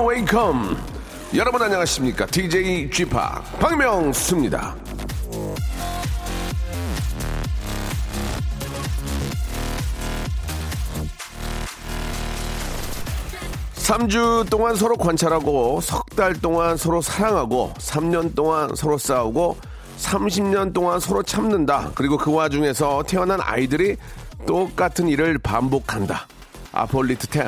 Welcome. 여러분 안녕하십니까? DJ G 박명수입니다. 3주 동안 서로 관찰하고 석 달 동안 서로 사랑하고 3년 동안 서로 싸우고 30년 동안 서로 참는다. 그리고 그 와중에서 태어난 아이들이 똑같은 일을 반복한다. 아폴리트 10.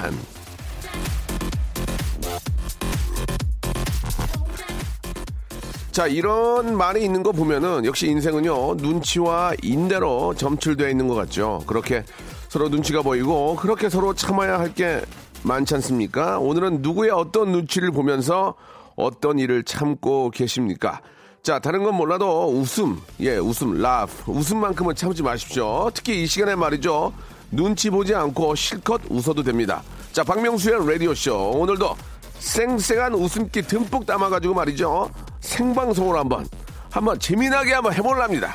자, 이런 말이 있는 거 보면은 역시 인생은요, 눈치와 인대로 점출되어 있는 것 같죠. 그렇게 서로 눈치가 보이고, 그렇게 서로 참아야 할 게 많지 않습니까? 오늘은 누구의 어떤 눈치를 보면서 어떤 일을 참고 계십니까? 자, 다른 건 몰라도 웃음, 예, 웃음, 라프, 웃음만큼은 참지 마십시오. 특히 이 시간에 말이죠. 눈치 보지 않고 실컷 웃어도 됩니다. 자, 박명수의 라디오쇼. 오늘도 쌩쌩한 웃음기 듬뿍 담아가지고 말이죠. 생방송으로 한번, 한번 재미나게 한번 해볼랍니다.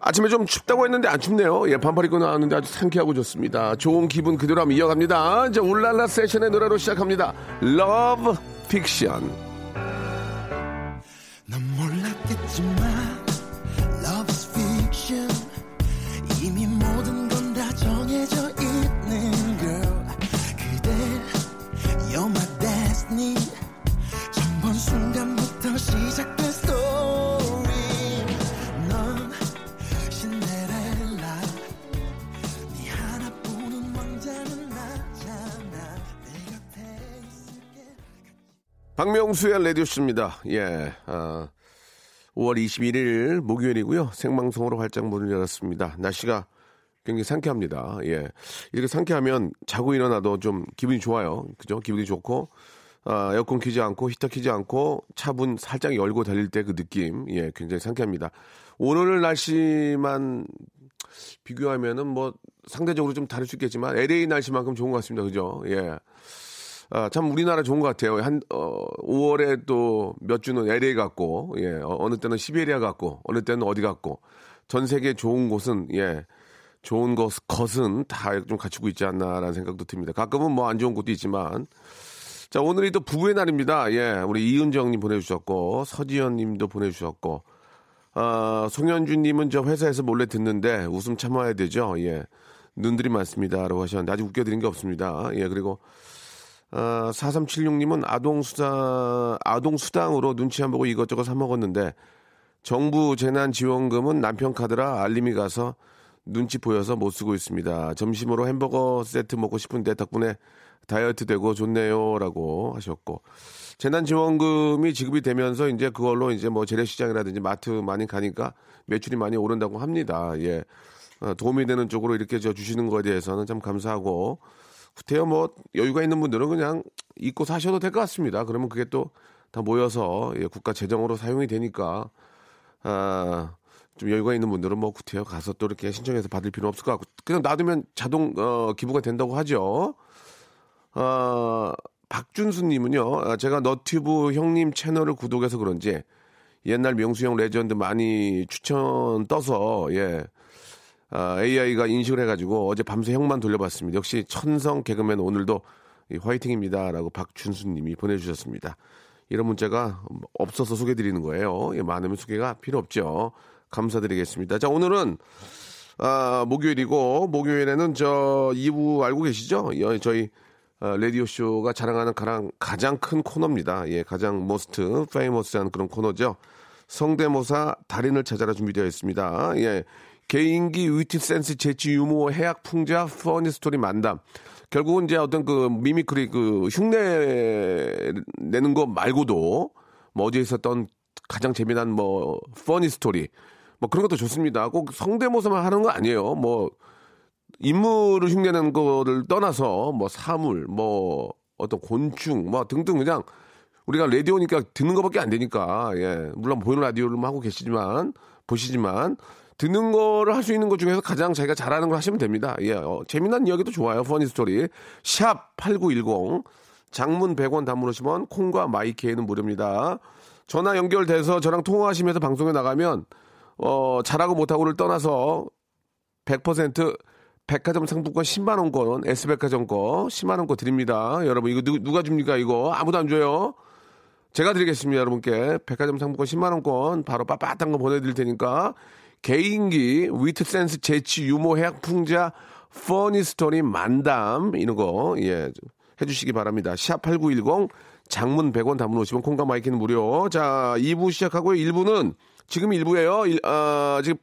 아침에 좀 춥다고 했는데 안 춥네요. 예, 반팔 입고 나왔는데 아주 상쾌하고 좋습니다. 좋은 기분 그대로 한번 이어갑니다. 이제 울랄라 세션의 노래로 시작합니다. Love Fiction. 넌 몰랐겠지만 박명수의 라디오쇼입니다. 예, 아, 5월 21일 목요일이고요. 생방송으로 활짝 문을 열었습니다. 날씨가 굉장히 상쾌합니다. 예. 이렇게 상쾌하면 자고 일어나도 좀 기분이 좋아요. 그죠? 기분이 좋고, 아, 에어컨 키지 않고, 히터 키지 않고, 차분 살짝 열고 달릴 때 그 느낌, 예, 굉장히 상쾌합니다. 오늘 날씨만 비교하면은 뭐 상대적으로 좀 다를 수 있겠지만, LA 날씨만큼 좋은 것 같습니다. 그죠? 예. 아, 참 우리나라 좋은 것 같아요. 한, 어, 5월에 또 몇 주는 LA 같고, 예, 어, 느 때는 시베리아 같고, 어느 때는 어디 같고, 전 세계 좋은 곳은, 예, 좋은 것, 것은 다 좀 갖추고 있지 않나라는 생각도 듭니다. 가끔은 뭐 안 좋은 곳도 있지만. 자, 오늘이 또 부부의 날입니다. 예, 우리 이은정님 보내주셨고, 서지현님도 보내주셨고, 아, 송현주님은 저 회사에서 몰래 듣는데 웃음 참아야 되죠. 예. 눈들이 많습니다. 라고 하셨는데 아직 웃겨드린 게 없습니다. 예, 그리고 아, 4376님은 아동수당, 아동수당으로 눈치 안 보고 이것저것 사먹었는데, 정부 재난지원금은 남편 카드라 알림이 가서 눈치 보여서 못 쓰고 있습니다. 점심으로 햄버거 세트 먹고 싶은데 덕분에 다이어트 되고 좋네요. 라고 하셨고. 재난지원금이 지급이 되면서 이제 그걸로 이제 뭐 재래시장이라든지 마트 많이 가니까 매출이 많이 오른다고 합니다. 예. 어, 도움이 되는 쪽으로 이렇게 저 주시는 거에 대해서는 참 감사하고, 구태여 뭐 여유가 있는 분들은 그냥 잊고 사셔도 될 것 같습니다. 그러면 그게 또 다 모여서 예, 국가 재정으로 사용이 되니까 아, 좀 여유가 있는 분들은 뭐 구태여 가서 또 이렇게 신청해서 받을 필요 없을 것 같고 그냥 놔두면 자동 어, 기부가 된다고 하죠. 어, 박준수님은요, 아, 제가 너튜브 형님 채널을 구독해서 그런지 옛날 명수형 레전드 많이 추천 떠서 예. 아, AI가 인식을 해가지고 어제 밤새 형만 돌려봤습니다. 역시 천성 개그맨 오늘도 이 화이팅입니다라고 박준수님이 보내주셨습니다. 이런 문자가 없어서 소개드리는 거예요. 예, 많으면 소개가 필요 없죠. 감사드리겠습니다. 자 오늘은 아, 목요일이고 목요일에는 저 2부 알고 계시죠? 여- 저희 어, 라디오 쇼가 자랑하는 가장 가장 큰 코너입니다. 예, 가장 most famous한 그런 코너죠. 성대모사 달인을 찾아라 준비되어 있습니다. 예. 개인기, 위트 센스, 재치, 유머, 해학, 풍자, funny story 만담. 결국은 이제 어떤 그 mimicry 그 흉내 내는 거 말고도 뭐 어디에 있었던 가장 재미난 뭐 funny story 뭐 그런 것도 좋습니다. 꼭 성대모사만 하는 거 아니에요. 뭐 인물을 흉내내는 거를 떠나서 뭐 사물, 뭐 어떤 곤충, 뭐 등등 그냥 우리가 라디오니까 듣는 것밖에 안 되니까 예 물론 보이는 라디오를 하고 계시지만 보시지만 듣는 거를 할 수 있는 것 중에서 가장 자기가 잘하는 걸 하시면 됩니다. 예, 어, 재미난 이야기도 좋아요. funny story. 샵 8910. 장문 100원 단문 50원 콩과 마이케이는 무료입니다. 전화 연결돼서 저랑 통화하시면서 방송에 나가면 어, 잘하고 못하고를 떠나서 100% 백화점 상품권 10만 원권 S백화점 거 10만 원권 드립니다. 여러분 이거 누, 누가 줍니까 이거 아무도 안 줘요. 제가 드리겠습니다 여러분께 백화점 상품권 10만 원권 바로 빳빳한 거 보내 드릴 테니까 개인기 위트 센스 재치 유머 해학 풍자 funny story 만담 이런 거 예. 해주시기 바랍니다. 샵 8910 장문 100원 단문 50원 콩과 마이키는 무료. 자, 2부 시작하고요. 1부는 지금 1부예요. 일, 아, 지금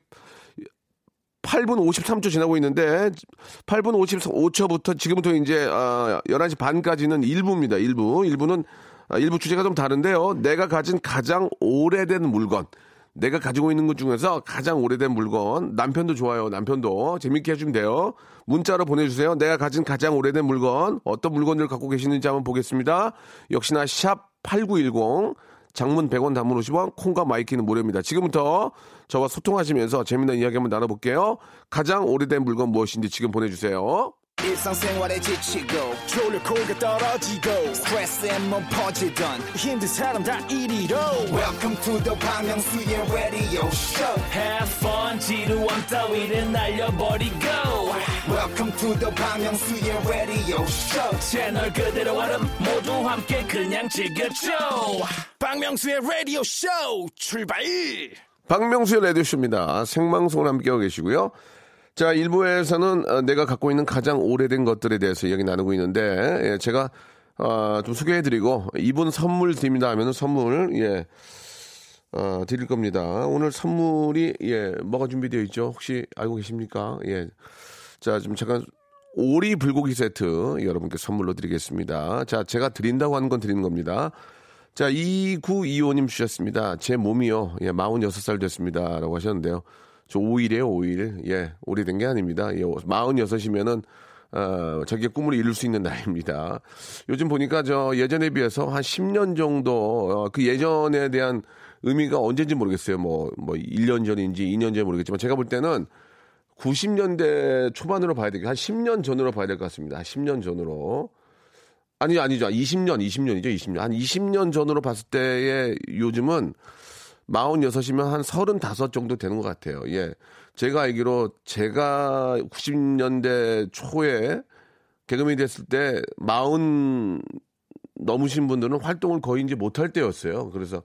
8분 53초 지나고 있는데 8분 55초부터 지금부터 이제 아, 11시 반까지는 1부입니다. 1부. 1부는 아, 1부 주제가 좀 다른데요. 내가 가진 가장 오래된 물건. 내가 가지고 있는 것 중에서 가장 오래된 물건. 남편도 좋아요. 남편도 재밌게 해주면 돼요. 문자로 보내주세요. 내가 가진 가장 오래된 물건. 어떤 물건을 갖고 계시는지 한번 보겠습니다. 역시나 샵 8910. 장문 100원 단문 50원, 콩과 마이키는 무료입니다. 지금부터 저와 소통하시면서 재밌는 이야기 한번 나눠볼게요. 가장 오래된 물건 무엇인지 지금 보내주세요. 일상생활에 지치고, 졸려 코가 떨어지고, 스트레스에 몸 퍼지던, 힘든 사람 다 이리로. welcome to the Bang Myung-soo's radio show Have fun 지루함 따위를 welcome to the Bang Myung-soo's radio show 채널 그대로 얼음 모두 함께 그냥 즐겨줘 박명수의 라디오 쇼 출발 박명수의 라디오쇼입니다. 생방송을 함께하고 계시고요. 자, 일부에서는 어, 내가 갖고 있는 가장 오래된 것들에 대해서 이야기 나누고 있는데, 예, 제가, 어, 좀 소개해드리고, 이분 선물 드립니다 하면은 선물, 예, 어, 드릴 겁니다. 오늘 선물이, 예, 뭐가 준비되어 있죠? 혹시 알고 계십니까? 예. 자, 좀 잠깐, 오리 불고기 세트 여러분께 선물로 드리겠습니다. 자, 제가 드린다고 하는 건 드리는 겁니다. 자, 2925님 주셨습니다. 제 몸이요. 예, 46살 됐습니다. 라고 하셨는데요. 저 5일이에요, 5일. 예, 오래된 게 아닙니다. 예, 46이면은, 어, 자기의 꿈을 이룰 수 있는 나이입니다. 요즘 보니까 저 예전에 비해서 한 10년 정도, 어, 그 예전에 대한 의미가 언제인지 모르겠어요. 뭐, 뭐, 1년 전인지 2년 전인지 모르겠지만 제가 볼 때는 90년대 초반으로 봐야 되겠, 한 10년 전으로 봐야 될 것 같습니다. 한 10년 전으로. 아니, 아니죠. 20년, 20년이죠. 20년. 한 20년 전으로 봤을 때의 요즘은 46이면 한 35 정도 되는 것 같아요. 예. 제가 알기로 제가 90년대 초에 개그맨이 됐을 때 40 넘으신 분들은 활동을 거의 이제 못할 때였어요. 그래서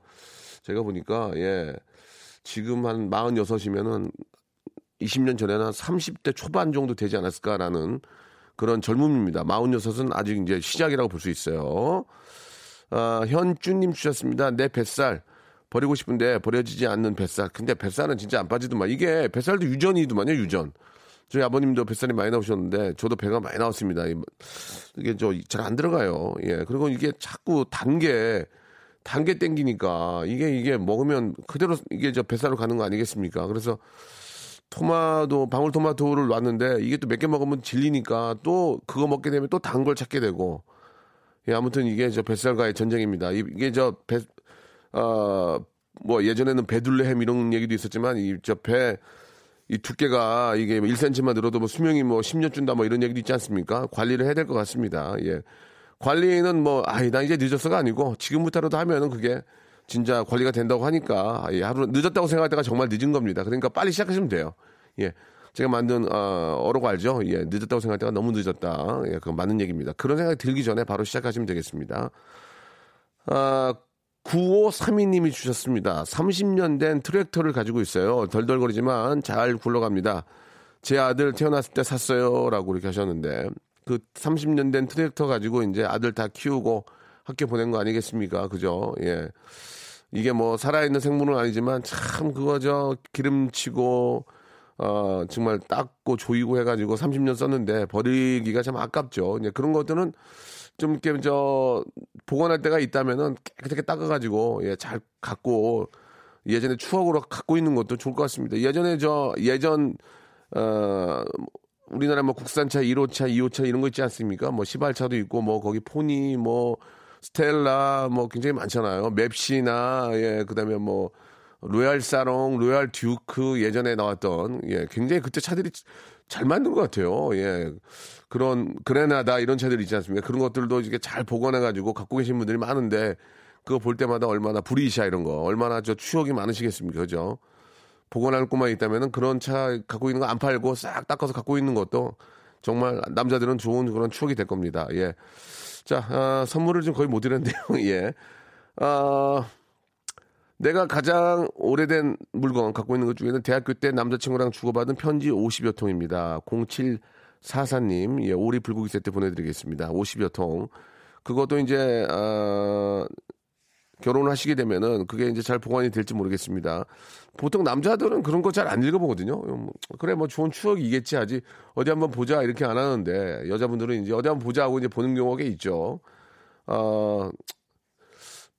제가 보니까, 예. 지금 한 46이면은 20년 전에는 한 30대 초반 정도 되지 않았을까라는 그런 젊음입니다. 46은 아직 이제 시작이라고 볼 수 있어요. 아, 현주님 주셨습니다. 내 뱃살 버리고 싶은데 버려지지 않는 뱃살. 근데 뱃살은 진짜 안 빠지더만. 이게 뱃살도 유전이더만요, 유전. 저희 아버님도 뱃살이 많이 나오셨는데 저도 배가 많이 나왔습니다. 이- 이게 저 잘 안 들어가요. 예. 그리고 이게 자꾸 단계 단계 땡기니까 이게 이게 먹으면 그대로 이게 저 뱃살로 가는 거 아니겠습니까? 그래서 토마토 방울토마토를 놨는데 이게 또 몇 개 먹으면 질리니까 또 그거 먹게 되면 또 단 걸 찾게 되고 예, 아무튼 이게 저 뱃살과의 전쟁입니다. 이- 이게 저 배, 어, 뭐 예전에는 배둘레햄 이런 얘기도 있었지만 이 저배 이 두께가 이게 1cm만 늘어도 뭐 수명이 뭐 10년 준다 뭐 이런 얘기도 있지 않습니까? 관리를 해야 될 것 같습니다. 예. 관리는 뭐, 아이, 나 이제 늦었어가 아니고 지금부터라도 하면은 그게 진짜 관리가 된다고 하니까 예, 하루 늦었다고 생각할 때가 정말 늦은 겁니다. 그러니까 빨리 시작하시면 돼요. 예. 제가 만든 어, 어록 알죠? 예, 늦었다고 생각할 때가 너무 늦었다. 예, 그건 맞는 얘기입니다. 그런 생각이 들기 전에 바로 시작하시면 되겠습니다. 아, 9532님이 주셨습니다. 30년 된 트랙터를 가지고 있어요. 덜덜거리지만 잘 굴러갑니다. 제 아들 태어났을 때 샀어요. 라고 이렇게 하셨는데, 그 30년 된 트랙터 가지고 이제 아들 다 키우고 학교 보낸 거 아니겠습니까? 그죠? 예. 이게 뭐 살아있는 생물은 아니지만 참 그거 저 기름치고, 어, 정말 닦고 조이고 해가지고 30년 썼는데 버리기가 참 아깝죠. 이제 그런 것들은 좀 이렇게 저 보관할 데가 있다면은 깨끗하게 닦아가지고 예, 잘 갖고 예전에 추억으로 갖고 있는 것도 좋을 것 같습니다. 예전에 저 예전 어 우리나라 뭐 국산차 1호차, 2호차 이런 거 있지 않습니까? 뭐 시발차도 있고 뭐 거기 포니 뭐 스텔라 뭐 굉장히 많잖아요. 맵시나 예 그다음에 뭐 로얄 사롱, 로얄 듀크 예전에 나왔던 예, 굉장히 그때 차들이 잘 만든 것 같아요. 예. 그런 그레나다 이런 차들 있지 않습니까? 그런 것들도 이렇게 잘 복원해 가지고 갖고 계신 분들이 많은데 그거 볼 때마다 얼마나 브리샤 이런 거 얼마나 저 추억이 많으시겠습니까? 그죠? 복원할 것만 있다면은 그런 차 갖고 있는 거 안 팔고 싹 닦아서 갖고 있는 것도 정말 남자들은 좋은 그런 추억이 될 겁니다. 예. 자, 아, 선물을 좀 거의 못 드렸는데요. 예. 아, 내가 가장 오래된 물건 갖고 있는 것 중에는 대학교 때 남자친구랑 주고받은 편지 50여 통입니다. 0744님, 예, 오리 불고기 세트 보내드리겠습니다. 50여 통. 그것도 이제, 아, 결혼하시게 되면은 그게 이제 잘 보관이 될지 모르겠습니다. 보통 남자들은 그런 거 잘 안 읽어보거든요. 뭐, 그래, 뭐 좋은 추억이겠지 하지. 어디 한번 보자 이렇게 안 하는데 여자분들은 이제 어디 한번 보자 하고 이제 보는 경우가 있죠. 어,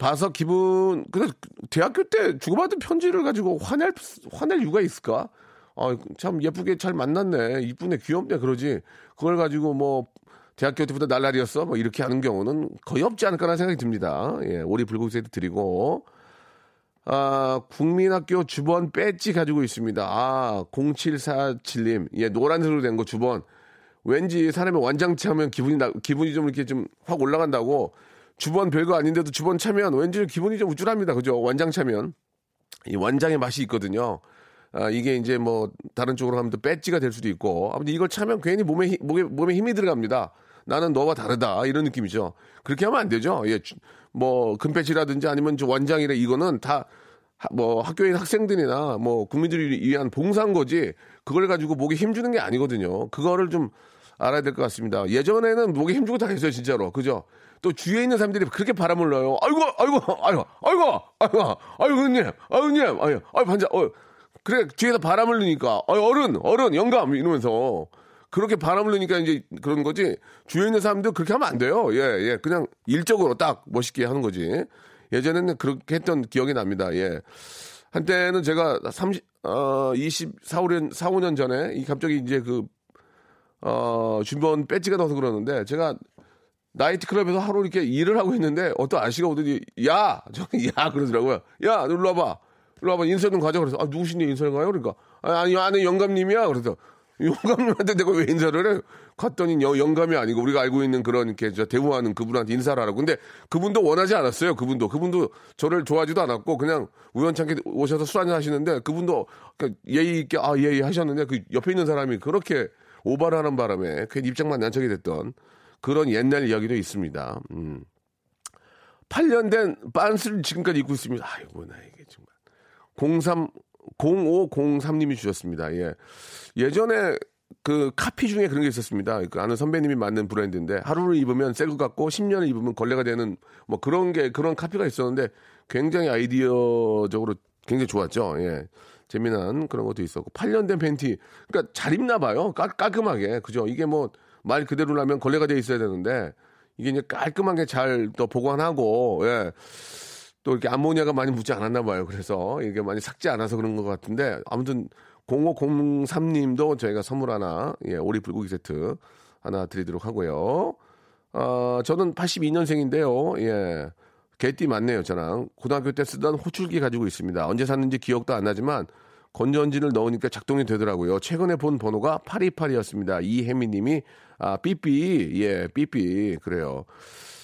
봐서 기분, 근데 대학교 때 주고받은 편지를 가지고 화낼, 화낼 이유가 있을까? 아, 참 예쁘게 잘 만났네. 이쁘네, 귀엽네, 그러지. 그걸 가지고 뭐, 대학교 때부터 날라리였어? 뭐, 이렇게 하는 경우는 거의 없지 않을까라는 생각이 듭니다. 예, 오리 불고기 세트 드리고. 아, 국민학교 주번 배지 가지고 있습니다. 아, 0747님. 예, 노란색으로 된 거 주번. 왠지 사람이 완장치 하면 기분이, 나, 기분이 좀 이렇게 좀 확 올라간다고 주번 별거 아닌데도 주번 차면 왠지 기분이 좀 우쭐합니다. 그죠? 완장 차면. 이 완장의 맛이 있거든요. 아, 이게 이제 뭐 다른 쪽으로 하면 또 배지가 될 수도 있고 아무튼 이걸 차면 괜히 몸에, 힘- 몸에, 몸에 힘이 들어갑니다. 나는 너와 다르다 이런 느낌이죠. 그렇게 하면 안 되죠. 예, 주- 뭐 금배지라든지 아니면 저 완장이라 이거는 다뭐 있는 학생들이나 뭐 국민들을 위한 봉사인 거지 그걸 가지고 목에 힘 주는 게 아니거든요. 그거를 좀 알아야 될 것 같습니다. 예전에는 목에 힘 주고 다 했어요, 진짜로. 그죠? 또 주위에 있는 사람들이 그렇게 넣어요. 아이고, 아이고, 아이고, 아이고, 아이고, 아이고, 형님, 아이고, 형님, 아이고, 아이고, 반자, 어. 그래, 뒤에서 바람을 넣으니까, 아 어른, 어른, 영감, 이러면서. 그렇게 바람을 넣으니까 이제 그런 거지. 주위에 있는 사람들 그렇게 하면 안 돼요. 예, 예. 그냥 일적으로 딱 멋있게 하는 거지. 예전에는 그렇게 했던 기억이 납니다. 예. 한때는 제가 30, 어, 24, 5년, 4, 5년 전에 이 갑자기 이제 그 어, 주변 배지가 나서 그러는데 제가 나이트클럽에서 하루 이렇게 일을 하고 있는데 어떤 아저씨가 오더니 야! 저, 야! 그러더라고요. 야! 너 일로 와봐. 일로 와봐. 인사 좀 가자. 그래서 아, 누구신데 인사를 가요? 그러니까 아, 아니, 아니, 영감님이야. 그래서 영감님한테 내가 왜 인사를 해? 갔더니 여- 영감이 아니고 우리가 알고 있는 그런 이렇게 저 대우하는 그분한테 인사를 하라고. 근데 그분도 원하지 않았어요. 그분도. 그분도 저를 좋아하지도 않았고 그냥 우연찮게 오셔서 술 한잔 하시는데 그분도 그러니까 예의 있게 아, 예의 하셨는데 그 옆에 있는 사람이 그렇게 오바를 하는 바람에 괜히 입장만 난척이 됐던 그런 옛날 이야기도 있습니다. 음. 8년 된 빤스를 지금까지 입고 있습니다. 아이고, 나 이게 정말. 03, 0503님이 주셨습니다. 예. 예전에 그 카피 중에 그런 게 있었습니다. 그 아는 선배님이 만든 브랜드인데 하루를 입으면 새것 같고 10년을 입으면 걸레가 되는 뭐 그런 게 그런 카피가 있었는데 굉장히 아이디어적으로 굉장히 좋았죠. 예. 재미난 그런 것도 있었고 8년 된 팬티 그러니까 잘 입나 봐요. 깔, 깔끔하게 그죠? 이게 뭐 말 그대로라면 걸레가 돼 있어야 되는데 이게 이제 깔끔하게 잘 또 보관하고 예. 또 이렇게 암모니아가 많이 묻지 않았나 봐요. 그래서 이게 많이 삭지 않아서 그런 것 같은데 아무튼 0503님도 저희가 선물 하나 예, 오리 불고기 세트 하나 드리도록 하고요. 어, 저는 82년생인데요. 예. 개띠 맞네요, 저랑. 고등학교 때 쓰던 호출기 가지고 있습니다. 언제 샀는지 기억도 안 나지만 건전지를 넣으니까 작동이 되더라고요. 최근에 본 번호가 828이었습니다. 이혜미 님이 아, 삐삐. 예, 삐삐. 그래요.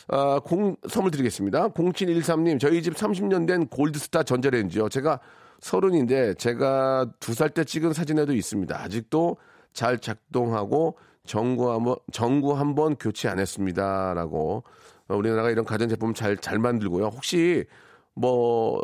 아, 공, 선물 드리겠습니다. 0713님, 저희 집 30년 된 골드스타 전자레인지요. 제가 서른인데, 제가 두 살 때 찍은 사진에도 있습니다. 아직도 잘 작동하고, 전구 한 번, 전구 한번 교체 안 했습니다. 라고. 어, 우리나라가 이런 가전제품 잘, 잘 만들고요. 혹시, 뭐,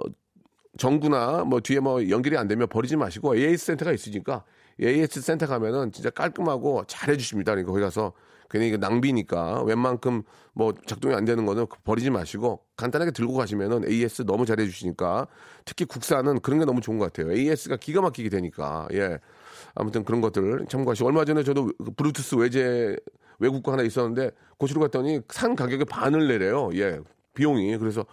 정구나 뭐 뒤에 뭐 연결이 안 되면 버리지 마시고 AS 센터가 있으니까 AS 센터 가면은 진짜 깔끔하고 잘 해주십니다. 그러니까 거기 가서 괜히 이게 낭비니까 웬만큼 뭐 작동이 안 되는 거는 버리지 마시고 간단하게 들고 가시면은 AS 너무 잘 해주시니까 특히 국산은 그런 게 너무 좋은 것 같아요. AS가 기가 막히게 되니까 예 아무튼 그런 것들 참고하시고 얼마 전에 저도 그 브루투스 외제 외국 거 하나 있었는데 고치러 갔더니 산 가격의 반을 내래요. 예 비용이 그래서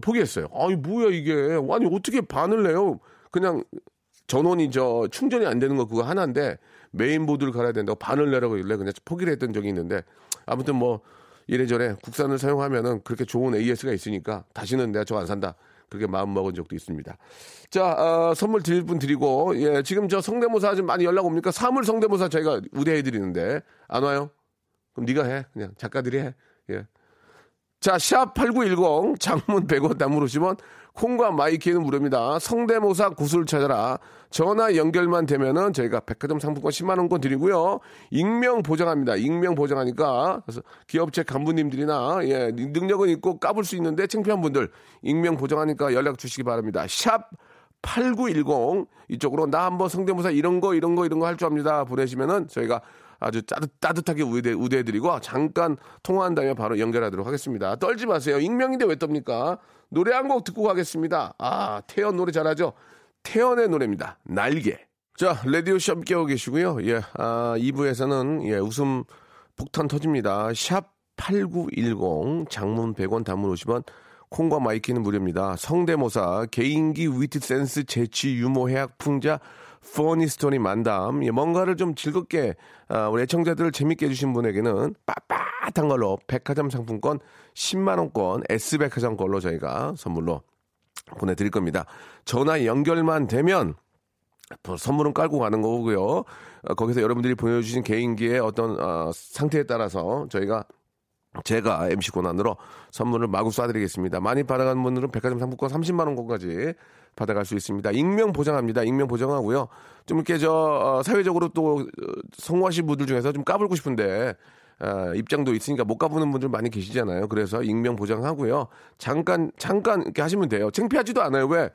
포기했어요. 아니 뭐야 이게 아니 어떻게 반을 내요? 그냥 전원이 저 충전이 안 되는 거 그거 하나인데 메인보드를 갈아야 된다고 반을 내라고 일래 그냥 포기를 했던 적이 있는데 아무튼 뭐 이래저래 국산을 사용하면은 그렇게 좋은 AS가 있으니까 다시는 내가 저거 안 산다. 그렇게 마음 먹은 적도 있습니다. 자, 어, 선물 드릴 분 드리고, 예, 지금 저 성대모사 좀 많이 연락 옵니까? 사물 성대모사 저희가 우대해 드리는데, 안 와요? 그럼 네가 해. 그냥 작가들이 해. 예. 자, 샵8910 장문 100원 단문 50원 콩과 마이키는 무료입니다. 성대모사 고수를 찾아라. 전화 연결만 되면은 저희가 백화점 상품권 10만 원권 드리고요. 익명 보장합니다. 익명 보장하니까 그래서 기업체 간부님들이나 예, 능력은 있고 까불 수 있는데 창피한 분들 익명 보장하니까 연락 주시기 바랍니다. 샵 8910 이쪽으로 나 한번 성대모사 이런 거 이런 거 이런 거 할 줄 압니다. 보내시면은 저희가 아주 따뜻, 따뜻 하게 우대, 우대해드리고 잠깐 통화한 다음에 바로 연결하도록 하겠습니다. 떨지 마세요. 익명인데 왜 떱니까? 노래 한 곡 듣고 가겠습니다. 아, 태연 노래 잘하죠? 태연의 노래입니다. 날개. 자, 레디오쇼 함께 하고 계시고요. 예, 아, 2부에서는 예, 웃음 폭탄 터집니다. 샵 8910 장문 100원 단문 50원 콩과 마이키는 무료입니다. 성대모사, 개인기, 위트 센스, 재치, 유머, 해학, 풍자, 퍼니 스토리 만담. 예, 뭔가를 좀 즐겁게 아, 우리 애청자들을 재밌게 해주신 분에게는 빳빳한 걸로 백화점 상품권 10만 원권 S백화점 걸로 저희가 선물로 보내드릴 겁니다. 전화 연결만 되면 뭐 선물은 깔고 가는 거고요. 어, 거기서 여러분들이 보여주신 개인기의 어떤 어, 상태에 따라서 저희가 제가 MC 권한으로 선물을 마구 쏴드리겠습니다. 많이 받아간 분들은 백화점 상품권 30만 원권까지 받아갈 수 있습니다. 익명 보장합니다. 익명 보장하고요. 좀 이렇게 저 어, 사회적으로 또 어, 성공하신 분들 중에서 좀 까불고 싶은데 어, 입장도 있으니까 못 가보는 분들 많이 계시잖아요. 그래서 익명 보장하고요. 잠깐 잠깐 이렇게 하시면 돼요. 창피하지도 않아요. 왜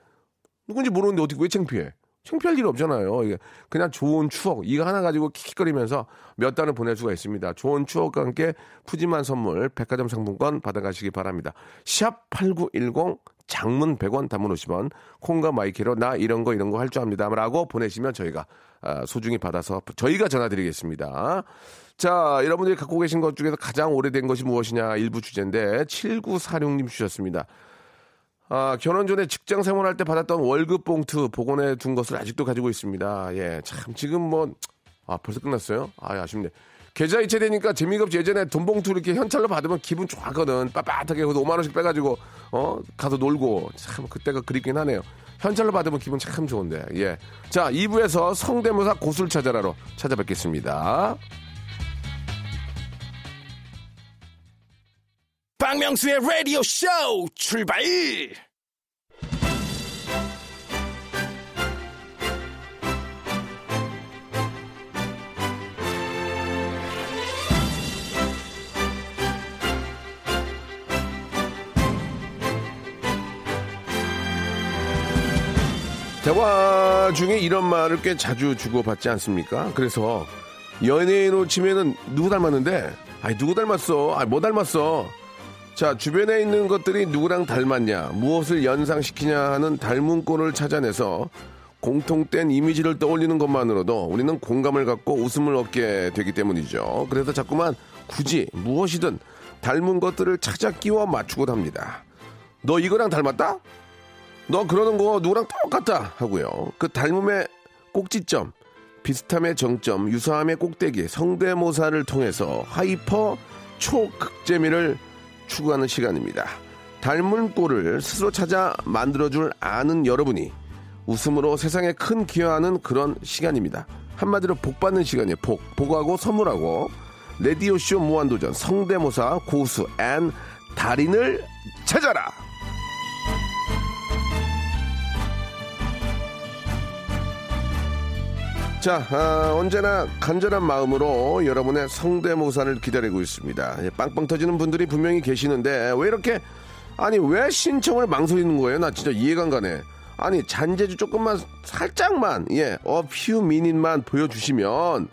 누군지 모르는데 어떻게 왜 창피해? 창피할 일 없잖아요. 이게 그냥 좋은 추억 이거 하나 가지고 킥킥거리면서 몇 달을 보낼 수가 있습니다. 좋은 추억과 함께 푸짐한 선물 백화점 상품권 받아가시기 바랍니다. 샵 8910 장문 100원 단문 50원 콩과 마이키는 무료 나 이런 거 이런 거 할 줄 압니다. 라고 보내시면 저희가 아, 소중히 받아서 저희가 전화드리겠습니다. 자, 여러분들이 갖고 계신 것 중에서 가장 오래된 것이 무엇이냐 1부 주제인데 7946님 주셨습니다. 아, 결혼 전에 직장 생활할 때 받았던 월급 봉투 복원해 둔 것을 아직도 가지고 있습니다. 예, 참 지금 뭐 아, 벌써 끝났어요? 아, 아쉽네. 계좌 이체되니까 재미가 없지. 예전에 돈 봉투 이렇게 현찰로 받으면 기분 좋았거든. 빳빳하게 그래서 5만 원씩 빼가지고 어 가서 놀고 참 그때가 그립긴 하네요. 현찰로 받으면 기분 참 좋은데. 예. 자, 2부에서 성대모사 고수를 찾아라로 찾아뵙겠습니다. 박명수의 라디오 쇼 출발! 대화 중에 이런 말을 꽤 자주 주고받지 않습니까? 그래서 연예인으로 치면은 누구 닮았는데? 아니 누구 닮았어? 아니 뭐 닮았어? 자 주변에 있는 것들이 누구랑 닮았냐, 무엇을 연상시키냐 하는 닮은 꼴을 찾아내서 공통된 이미지를 떠올리는 것만으로도 우리는 공감을 갖고 웃음을 얻게 되기 때문이죠. 그래서 자꾸만 굳이 무엇이든 닮은 것들을 찾아 끼워 맞추곤 합니다. 너 이거랑 닮았다? 너 그러는 거 누구랑 똑같다 하고요. 그 닮음의 꼭지점, 비슷함의 정점, 유사함의 꼭대기, 성대모사를 통해서 hyper 초극재미를 추구하는 시간입니다. 닮은 꼴을 스스로 찾아 만들 줄 아는 여러분이 웃음으로 세상에 큰 기여하는 그런 시간입니다. 한마디로 복 받는 시간이에요. 복. 복하고 선물하고 레디오쇼 무한도전 성대모사 고수 앤 달인을 찾아라. 자, 아, 언제나 간절한 마음으로 여러분의 성대모사를 기다리고 있습니다. 예, 빵빵 터지는 분들이 분명히 계시는데 왜 이렇게 아니 왜 신청을 망설이는 거예요? 나 진짜 이해가 안 가네. 아니 잔재주 조금만 살짝만 예, 어퓨 미닛만 보여주시면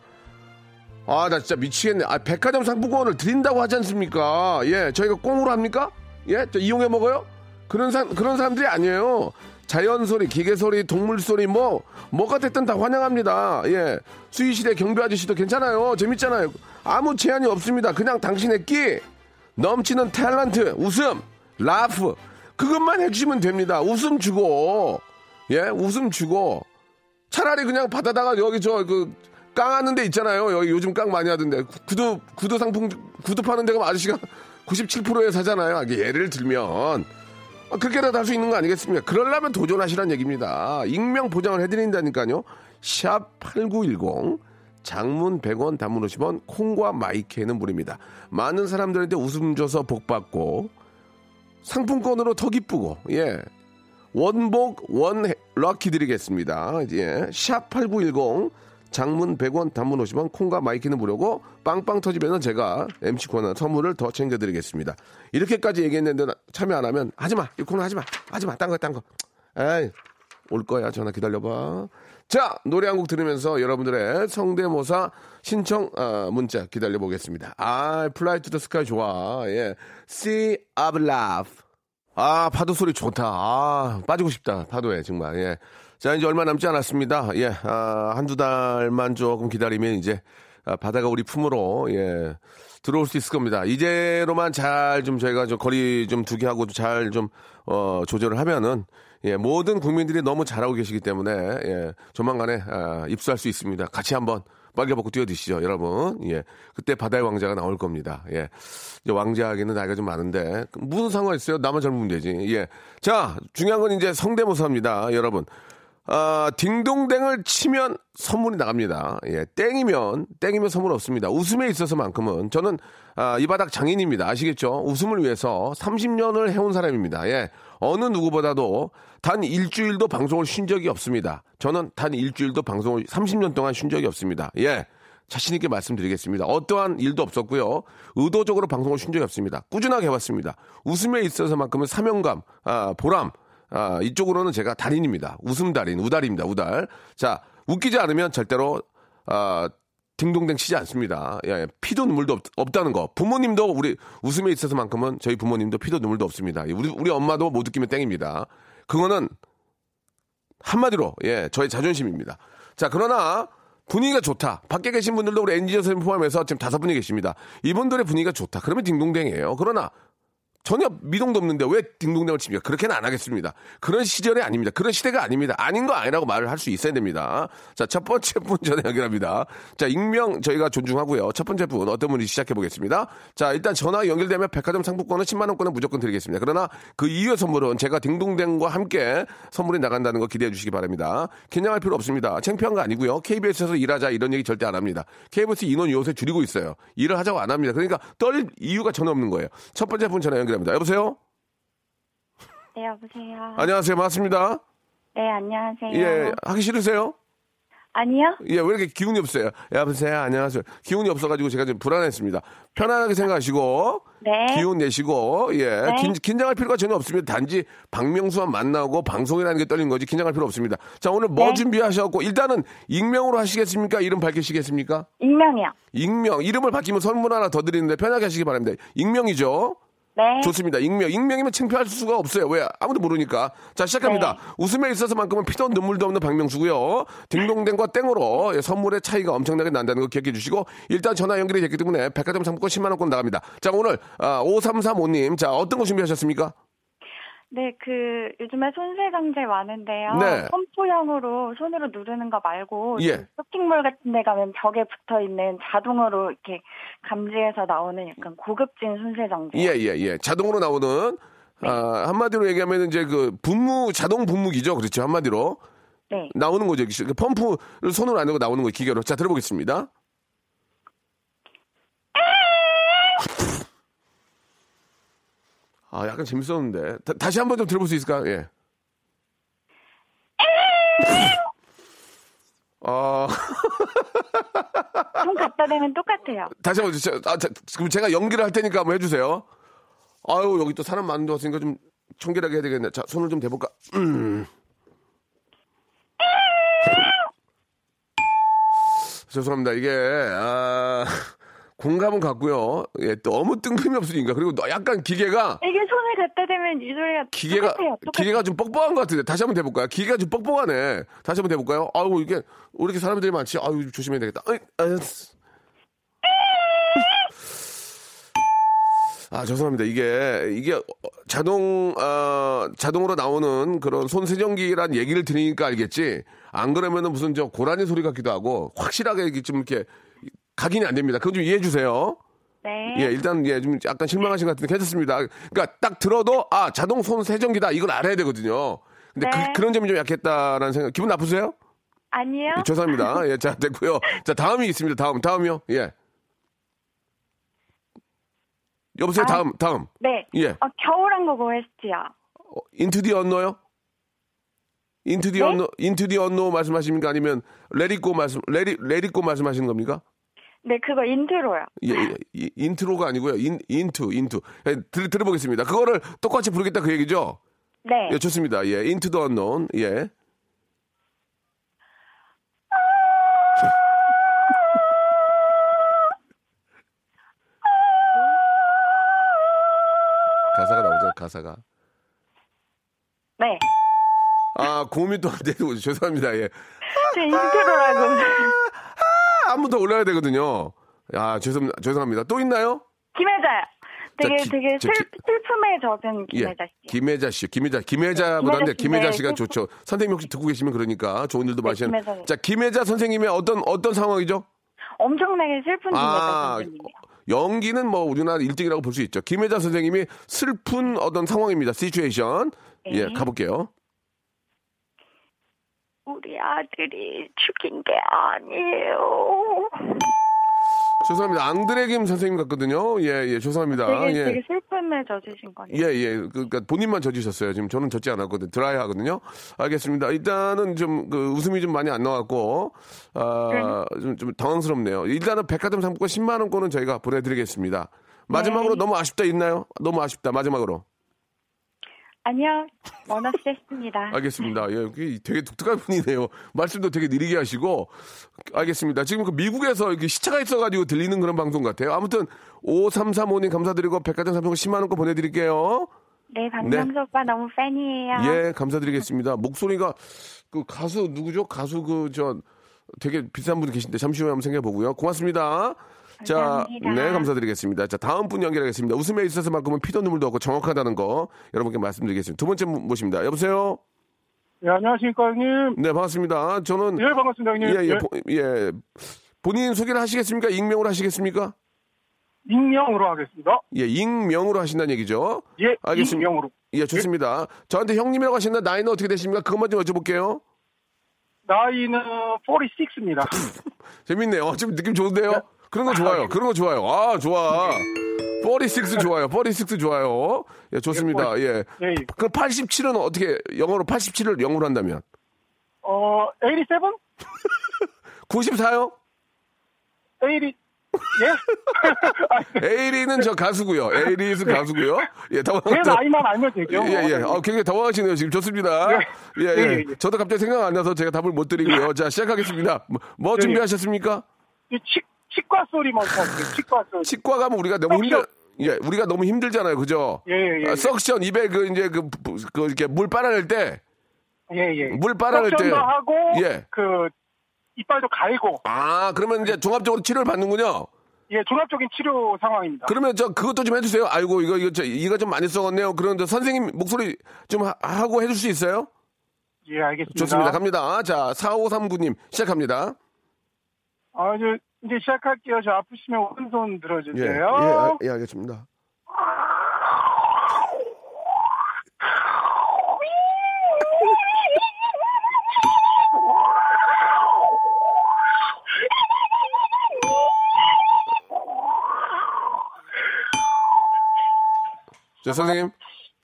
아 나 진짜 미치겠네. 아 백화점 상품권을 드린다고 하지 않습니까? 예, 저희가 꽁으로 합니까? 예, 저 이용해 먹어요? 그런 사 그런 사람들이 아니에요. 자연 소리, 기계 소리, 동물 소리 뭐 뭐가 됐든 다 환영합니다. 예. 수의시대 경비 아저씨도 괜찮아요. 재밌잖아요. 아무 제한이 없습니다. 그냥 당신의 끼 넘치는 탤런트, 웃음, 라프 그것만 해주시면 됩니다. 웃음 주고 예, 웃음 주고 차라리 그냥 받아다가 여기 저그 깡하는 데 있잖아요. 여기 요즘 깡 많이 하던데 구두 구두 상품 구두 파는 데가 아저씨가 97%에 사잖아요. 예를 들면 아, 그렇게라도 할 수 있는 거 아니겠습니까? 그러려면 도전하시라는 얘기입니다. 익명 보장을 해드린다니까요. 샵 8910 장문 100원 단문 50원 콩과 마이케는 무료입니다. 많은 사람들한테 웃음 줘서 복 받고 상품권으로 더 기쁘고 예 one 복 one lucky 드리겠습니다. 예. 샵 8910 장문 100원 단문 50원 콩과 마이키는 무료고 빵빵 터지면 제가 MC 코너 선물을 더 챙겨드리겠습니다. 이렇게까지 얘기했는데 참여 안 하면 하지마 이 코너 하지마 하지마 딴 거 딴거 에이 올 거야 전화 기다려봐 자 노래 한 곡 들으면서 여러분들의 성대모사 신청 아, 문자 기다려 보겠습니다 아 플라이 투 더 스카이 좋아 예 Sea of Love 아, 파도 소리 좋다. 아, 빠지고 싶다. 파도에, 정말. 예. 자, 이제 얼마 남지 않았습니다. 예. 아, 한두 달만 조금 기다리면 이제, 아, 바다가 우리 품으로, 예. 들어올 수 있을 겁니다. 이제로만 잘 좀 저희가 좀 거리 좀 두게 하고 잘 좀, 어, 조절을 하면은, 예, 모든 국민들이 너무 잘하고 계시기 때문에, 예, 조만간에, 아, 입수할 수 있습니다. 같이 한번 빨개벗고 뛰어드시죠, 여러분. 예. 그때 바다의 왕자가 나올 겁니다. 예. 이제 왕자에게는 나이가 좀 많은데, 무슨 상관 있어요? 나만 젊으면 되지. 예. 자, 중요한 건 이제 성대모사입니다, 여러분. 아, 딩동댕을 치면 선물이 나갑니다. 예, 땡이면, 땡이면 선물 없습니다. 웃음에 있어서만큼은. 저는, 아, 이 바닥 장인입니다. 아시겠죠? 웃음을 위해서 30년을 해온 사람입니다. 예. 어느 누구보다도 단 일주일도 방송을 쉰 적이 없습니다. 저는 단 일주일도 방송을 30년 동안 쉰 적이 없습니다. 예. 자신있게 말씀드리겠습니다. 어떠한 일도 없었고요. 의도적으로 방송을 쉰 적이 없습니다. 꾸준하게 해왔습니다. 웃음에 있어서만큼은 사명감, 아, 보람, 아, 이쪽으로는 제가 달인입니다. 웃음 달인, 우달입니다. 우달. 자, 웃기지 않으면 절대로, 아, 딩동댕 치지 않습니다. 예, 예. 피도 눈물도 없, 다는 거. 부모님도 우리 웃음에 있어서만큼은 저희 부모님도 피도 눈물도 없습니다. 우리, 우리 엄마도 못 웃기면 땡입니다. 그거는 한마디로, 예, 저의 자존심입니다. 자, 그러나 분위기가 좋다. 밖에 계신 분들도 우리 엔지니어 선생님 포함해서 지금 다섯 분이 계십니다. 이분들의 분위기가 좋다. 그러면 딩동댕이에요. 그러나 전혀 미동도 없는데 왜 딩동댕을 칩니까? 그렇게는 안 하겠습니다. 그런 시절이 아닙니다. 그런 시대가 아닙니다. 아닌 거 아니라고 말을 할 수 있어야 됩니다. 자, 첫 번째 분 전화 연결합니다. 자, 익명 저희가 존중하고요. 첫 번째 분 어떤 분이 시작해 보겠습니다. 자, 일단 전화 연결되면 백화점 상품권은 10만 원권은 무조건 드리겠습니다. 그러나 그 이후의 선물은 제가 딩동댕과 함께 선물이 나간다는 거 기대해 주시기 바랍니다. 긴장할 필요 없습니다. 창피한 거 아니고요. KBS에서 일하자 이런 얘기 절대 안 합니다. KBS 인원 요새 줄이고 있어요. 일을 하자고 안 합니다. 그러니까 떨 이유가 전혀 없는 거예요. 첫 번째 분 전화 연결 합니다. 여보세요? 네, 여보세요. 안녕하세요. 반갑습니다. 네, 안녕하세요. 예, 하기 싫으세요? 아니요? 예, 왜 이렇게 기운이 없어요? 여보세요? 안녕하세요. 기운이 없어가지고 제가 좀 불안했습니다. 편안하게 생각하시고. 네. 기운 내시고, 예. 네. 긴, 긴장할 필요가 전혀 없습니다. 단지 박명수와 만나고 방송이라는 게 떨린 거지 긴장할 필요 없습니다. 자, 오늘 뭐 네. 준비하셨고, 일단은 익명으로 하시겠습니까? 이름 밝히시겠습니까? 익명이요. 익명. 이름을 밝히면 선물 하나 더 드리는데 편하게 하시기 바랍니다. 익명이죠? 네. 좋습니다. 익명. 익명이면 창피할 수가 없어요. 왜? 아무도 모르니까. 자, 시작합니다. 네. 웃음에 있어서만큼은 피도 눈물도 없는 박명수고요. 딩동댕과 땡으로 예, 선물의 차이가 엄청나게 난다는 거 기억해 주시고 일단 전화 연결이 됐기 때문에 백화점 상품권 10만 원권 나갑니다. 자, 오늘 아, 5335님. 자, 어떤 거 준비하셨습니까? 네, 그 요즘에 손세정제 많은데요. 네. 펌프형으로 손으로 누르는 거 말고 예. 좀 쇼핑몰 같은 데 가면 벽에 붙어 있는 자동으로 이렇게 감지해서 나오는 약간 고급진 손세정제. 예, 예, 예. 자동으로 나오는 아, 한마디로 얘기하면 이제 그 분무 자동 분무기죠. 그렇죠. 한마디로 네. 나오는 거죠. 그 펌프를 손으로 안 하고 나오는 거 기계로. 자, 들어보겠습니다. 아, 약간 재밌었는데. 다, 시 한번 좀 들어볼 수 있을까요? 예. 아, 손 갖다 대면 똑같아요. 다시 한번 주세요. 아, 자, 그럼 제가 연기를 할 테니까 한번 해주세요. 아유, 여기 또 사람 많은 데 왔으니까 좀 청결하게 해야 되겠네. 자, 손을 좀 대볼까? 음. 죄송합니다. 이게, 아, 공감은 갔고요. 예, 너무 뜬금이 없으니까. 그리고 너- 약간 기계가, 이게 손을 갖다 대면 이 소리가 기계가, 똑같아요. 똑같아요. 기계가 좀 뻑뻑한 것 같은데. 다시 한번 대볼까요? 기계가 좀 뻑뻑하네. 다시 한번 대볼까요? 아유, 이게, 왜 이렇게 사람들이 많지? 아유, 조심해야 되겠다. 어이, 아유, 아, 죄송합니다. 이게, 이게 자동, 아, 자동으로 나오는 그런 손 세정기란 얘기를 들으니까 알겠지. 안 그러면은 무슨 저 고라니 소리 같기도 하고 확실하게 좀 이렇게 각인이 안 됩니다. 그거 좀 이해해 주세요. 네. 예, 일단 예, 좀 약간 실망하신 것 같은데 괜찮습니다. 그러니까 딱 들어도 아 자동 손 세정기다 이걸 알아야 되거든요. 근데 네. 그, 런 점이 좀 약했다라는 생각. 기분 나쁘세요? 아니요. 예, 죄송합니다. 예, 자 됐고요. 자 다음이 있습니다. 다음, 다음이요. 예. 여보세요. 아. 다음, 다음. 네. 예. 어, 겨울왕국 OST요. 어, into the unknown요? into the 네? unknown, into the unknown 말씀하십니까? 아니면 레리꼬 말씀, 레리 레리꼬 말씀하시는 겁니까? 네, 그거 인트로요. 예, 예, 이- 인트로가 아니고요. in, into, into. 예, 들, 들어보겠습니다. 그거를 똑같이 부르겠다 그 얘기죠? 네. 예, 좋습니다. 예, into the unknown. 예. 가사가 나오죠, 가사가. 네. 아, 고음이 또 안 되고, 죄송합니다. 예. 제 인트로라고. 아, 한번 더 올라야 되거든요. 아, 죄송, 죄송합니다. 또 있나요? 김혜자요. 되게, 자, 기- 되게 슬, 슬픔에 젖은 예. 김혜자 씨. 김혜자 씨, 김혜자, 김혜자보다는 김혜자 씨, 김혜자 네. 씨가 좋죠. 선생님 혹시 듣고 계시면 그러니까 좋은 일도 네, 마시는. 김혜자. 자, 김혜자 선생님의 어떤, 어떤 상황이죠? 엄청나게 슬픈 아, 김혜자 선생님이요. 연기는 뭐 우리나라 1등이라고 볼 수 있죠. 김혜자 선생님이 슬픈 어떤 상황입니다. situation. 예, 네. 가볼게요. 우리 아들이 죽인 게 아니에요. 죄송합니다. 앙드레 김 선생님 같거든요. 예, 예, 죄송합니다. 되게, 예. 되게 슬픔에 젖으신 거네요. 예, 예. 그, 그러니까 본인만 젖으셨어요. 지금 저는 젖지 않았거든요. 드라이 하거든요. 알겠습니다. 일단은 좀, 그, 웃음이 좀 많이 안 나왔고, 아, 좀, 좀 당황스럽네요. 일단은 백화점 상품권 10만원권은 저희가 보내드리겠습니다. 마지막으로 네. 너무 아쉽다 있나요? 너무 아쉽다. 마지막으로. 아니요, 원어스 했습니다. 알겠습니다. 예, 되게 독특한 분이네요. 말씀도 되게 느리게 하시고. 알겠습니다. 지금 그 미국에서 이렇게 시차가 있어가지고 들리는 그런 방송 같아요. 아무튼, 5335님 감사드리고 백화점 상품권 10만원 권 보내드릴게요. 네, 박명수 오빠 너무 팬이에요. 예, 감사드리겠습니다. 목소리가 그 가수 누구죠? 가수 그저 되게 비싼 분이 계신데 잠시 후에 한번 생각해 보고요. 고맙습니다. 자, 감사합니다. 네, 감사드리겠습니다. 자, 다음 분 연결하겠습니다. 웃음에 있어서만큼은 피도 눈물도 없고 정확하다는 거 여러분께 말씀드리겠습니다. 두 번째 분 모십니다. 여보세요? 예, 안녕하십니까, 형님. 네, 반갑습니다. 저는 예, 반갑습니다, 형님. 예, 예, 예, 보- 예. 본인 소개를 하시겠습니까? 익명으로 하시겠습니까? 익명으로 하겠습니다. 예, 익명으로 하신다는 얘기죠. 예, 알겠습니다. 익명으로. 예, 좋습니다. 저한테 형님이라고 하시나 나이는 어떻게 되십니까? 그것만 좀 여쭤볼게요. 나이는 46입니다. 재밌네요. 지금 느낌 좋은데요? 그런 거 좋아요. 그런 거 좋아요. 아, 좋아. 46 좋아요. 46 좋아요. 예, 좋습니다. 예. 예, 예. 그럼 87은 어떻게, 영어로 87을 영어로 한다면? 어, 87? 94요? 80? 예? 아, 에이리는 저 가수고요. 에이리는 가수고요. 예, 제 당황, 나이만 알면 되죠. 예, 예. 어, 굉장히 당황하시네요. 지금 좋습니다. 예, 예. 예, 예, 예. 저도 갑자기 생각 안 나서 제가 답을 못 드리고요. 자, 시작하겠습니다. 뭐, 뭐. 준비하셨습니까? 이 치, 치과 소리만 들었어요. 치과 소리. 치과 가면 우리가 너무 힘들, 예, 우리가 너무 힘들잖아요. 그죠? 예, 예, 예. 아, 석션 입에 그 이제 그, 그 이렇게 물 빨아낼 때, 예, 예. 물 빨아낼 때. 석션도 하고, 예. 그, 이빨도 갈고, 아, 그러면 이제 종합적으로 치료를 받는군요. 예, 종합적인 치료 상황입니다. 그러면 저 그것도 좀 해주세요. 아이고 이거 이거 저, 이거 좀 많이 썩었네요. 그런데 선생님 목소리 좀 하, 하고 해줄 수 있어요? 예, 알겠습니다. 좋습니다. 갑니다. 자, 4539님 시작합니다. 아, 이제, 이제 시작할게요. 저 아프시면 오른손 예, 들어주세요. 예, 알- 예, 알겠습니다. 저 선생님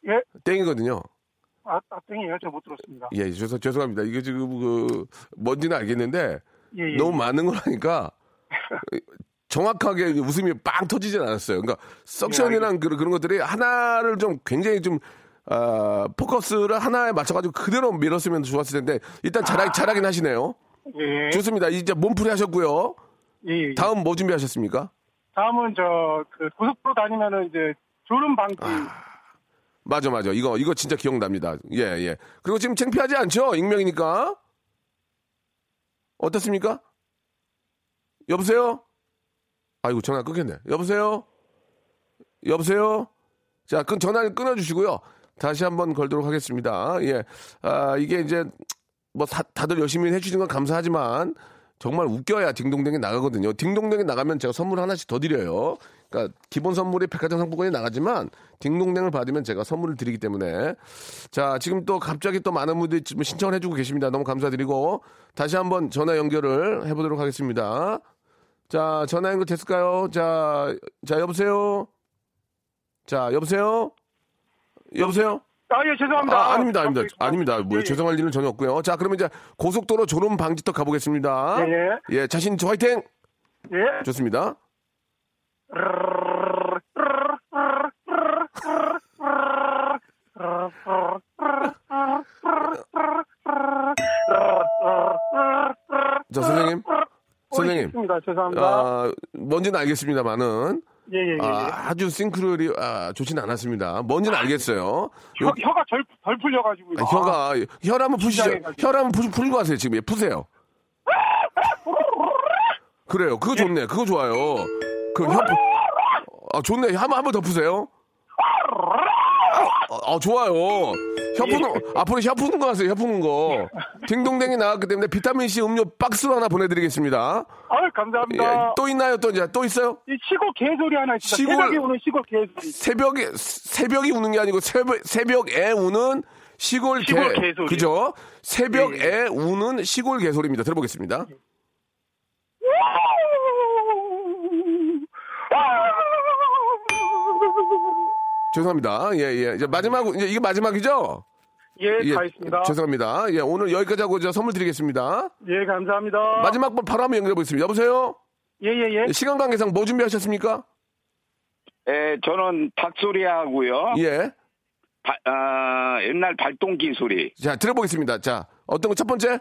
예. 땡이거든요. 아, 아, 땡이에요. 저못 들었습니다. 예, 죄송 죄송합니다. 이게 지금 그 뭔지는 알겠는데 예, 예. 너무 많은 거라니까 정확하게 웃음이 빵 터지진 않았어요. 그러니까 석션이랑 그런 그런 것들이 하나를 좀 굉장히 좀 아, 포커스를 하나에 맞춰가지고 그대로 밀었으면 좋았을 텐데 일단 잘하, 잘하긴 하시네요. 예. 좋습니다. 이제 몸풀이 하셨고요. 예, 예. 다음 뭐 준비하셨습니까? 다음은 저, 그, 고속도로 다니면은 이제, 졸음 방지. 아. 맞아, 맞아. 이거, 이거 진짜 기억납니다. 예, 예. 그리고 지금 창피하지 않죠? 익명이니까. 어떻습니까? 여보세요? 아이고, 전화 끊겼네. 여보세요? 여보세요? 자, 그 전화를 끊어주시고요. 다시 한번 걸도록 하겠습니다. 예. 아, 이게 이제, 뭐, 다, 다들 열심히 해주시는 건 감사하지만, 정말 웃겨야 딩동댕이 나가거든요. 딩동댕이 나가면 제가 선물 하나씩 더 드려요. 그러니까 기본 선물이 백화점 상품권이 나가지만 딩동댕을 받으면 제가 선물을 드리기 때문에 자 지금 또 갑자기 또 많은 분들이 지금 신청을 해주고 계십니다. 너무 감사드리고 다시 한번 전화 연결을 해보도록 하겠습니다. 자 전화 연결 됐을까요? 자, 자 여보세요. 자 여보세요. 여보세요. 아, 예, 죄송합니다. 아, 아닙니다, 아닙니다, 있구나. 아닙니다. 뭐 예, 예. 죄송할 일은 전혀 없고요. 자, 그러면 이제 고속도로 졸음 방지턱 가보겠습니다. 예, 예, 자신 있죠, 화이팅. 예. 좋습니다. 자, 선생님, 있습니다. 죄송합니다. 아, 뭔지는 알겠습니다만은 예, 예, 예. 아, 아주 싱크로율이 아, 좋지는 않았습니다. 뭔지는 알겠어요. 혀, 요- 혀가 덜, 덜 풀려가지고. 아, 혀가 혀를 한번 푸시죠. 혀를 한번 푸, 풀고 하세요. 지금 예, 푸세요. 그래요. 그거 좋네. 그거 좋아요. 그 혀, 푸- 아 좋네. 한번 한번 더 푸세요. 아, 아, 좋아요. 혀 푸는 앞으로 혀 푸는 거 하세요. 혀 푸는 거. 딩동댕이 나왔기 때문에 비타민 C 음료 박스로 하나 보내드리겠습니다. 아유, 감사합니다. 예, 또 있나요? 또 이제 또 있어요? 이 시골 개소리 하나 있습니다. 시골- 새벽에 오는 시골 개소리. 새벽에 새벽이 우는 게 아니고 새벽 새벽에 우는 시골, 시골 개 개소리. 그죠? 새벽에 예, 우는 시골 개소리입니다. 들어보겠습니다. 죄송합니다. 예, 예. 이제 마지막, 이제 이게 마지막이죠? 예, 다 있습니다. 죄송합니다. 예, 오늘 여기까지 하고 저 선물 드리겠습니다. 예, 감사합니다. 마지막 번 바로 한번 연결해 보겠습니다. 여보세요? 예, 예, 예. 시간 관계상 뭐 준비하셨습니까? 예, 저는 닭소리 하고요. 예. 바- 아, 옛날 발동기 소리. 자, 들어보겠습니다. 자, 어떤 거 첫 번째?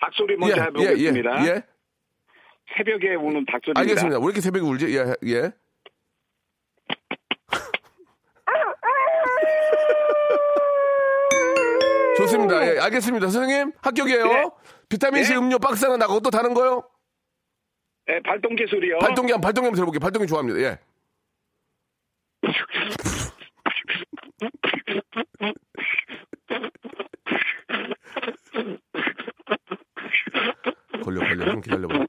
닭소리 먼저 해보겠습니다. 예, 예. 새벽에 우는 닭소리입니다. 알겠습니다. 왜 이렇게 새벽에 울지? 예, 예. 좋습니다. 예, 알겠습니다. 선생님, 합격이에요. 네. 비타민 C 네. 음료 박스 하나 나가고 또 다른 거요? 예, 발동기 소리요. 발동기 한 발동기 한번 들어볼게요. 발동기 좋아합니다. 예. 걸려, 걸려. 좀 기다려봐.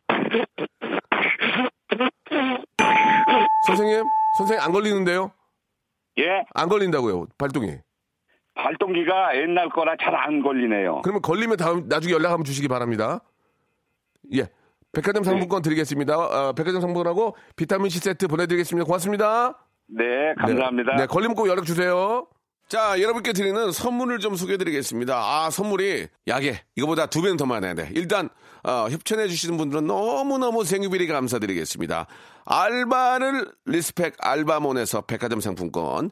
선생님, 선생님 안 걸리는데요? 예, 안 걸린다고요, 발동이. 발동기가 옛날 거라 잘 안 걸리네요. 그러면 걸리면 다음 나중에 연락 한번 주시기 바랍니다. 예. 백화점 상품권 드리겠습니다. 어, 백화점 상품권하고 비타민 C 세트 보내드리겠습니다. 고맙습니다. 네, 감사합니다. 네, 네, 걸리면 꼭 연락 주세요. 자, 여러분께 드리는 선물을 좀 소개해드리겠습니다. 아, 선물이 약해 이거보다 두 배는 더 많아야 돼. 일단 어, 협찬해 주시는 분들은 너무너무 thank you very 감사드리겠습니다. 알바를 respect 알바몬에서 백화점 상품권,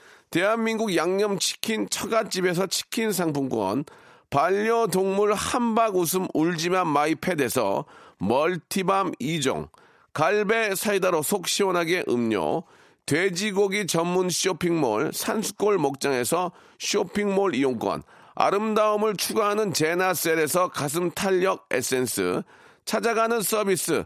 대한민국 양념치킨 처갓집에서 치킨 상품권, 반려동물 함박 웃음 울지마 마이펫에서 멀티밤 2종, 갈배 사이다로 속 시원하게 음료, 돼지고기 전문 쇼핑몰 산수골 목장에서 쇼핑몰 이용권, 아름다움을 추구하는 제나셀에서 가슴 탄력 에센스, 찾아가는 서비스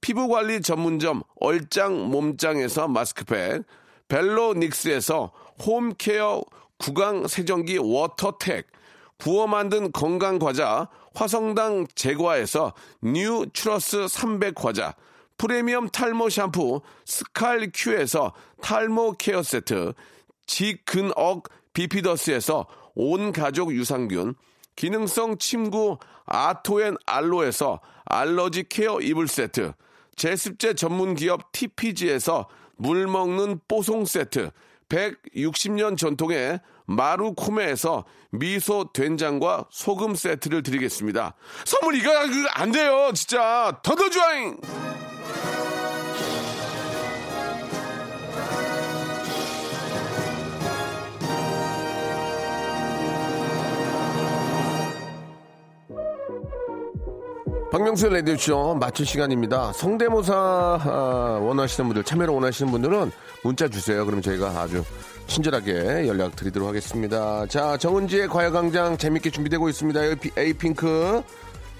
피부관리 전문점 얼짱 몸짱에서 마스크팩, 벨로닉스에서 홈케어 구강 세정기 워터텍, 구워 만든 건강 과자 화성당 제과에서 뉴 추러스 300 과자, 프리미엄 탈모 샴푸 스칼 큐에서 탈모 케어 세트, 지근억 비피더스에서 온 가족 유산균, 기능성 침구 아토앤 알로에서 알러지 케어 이불 세트, 제습제 전문 기업 TPG에서 물 먹는 뽀송 세트, 160년 전통의 마루코메에서 미소 된장과 소금 세트를 드리겠습니다. 선물 이거 안 돼요, 진짜. 더더 주아잉! 박명수의 라디오쇼 마칠 시간입니다. 성대모사 아, 원하시는 분들, 참여를 원하시는 분들은 문자 주세요. 그럼 저희가 아주 친절하게 연락 드리도록 하겠습니다. 자, 정은지의 과외광장 재밌게 준비되고 있습니다. 에이핑크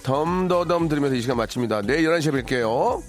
덤더덤 들으면서 이 시간 마칩니다. 내일 11시에 뵐게요.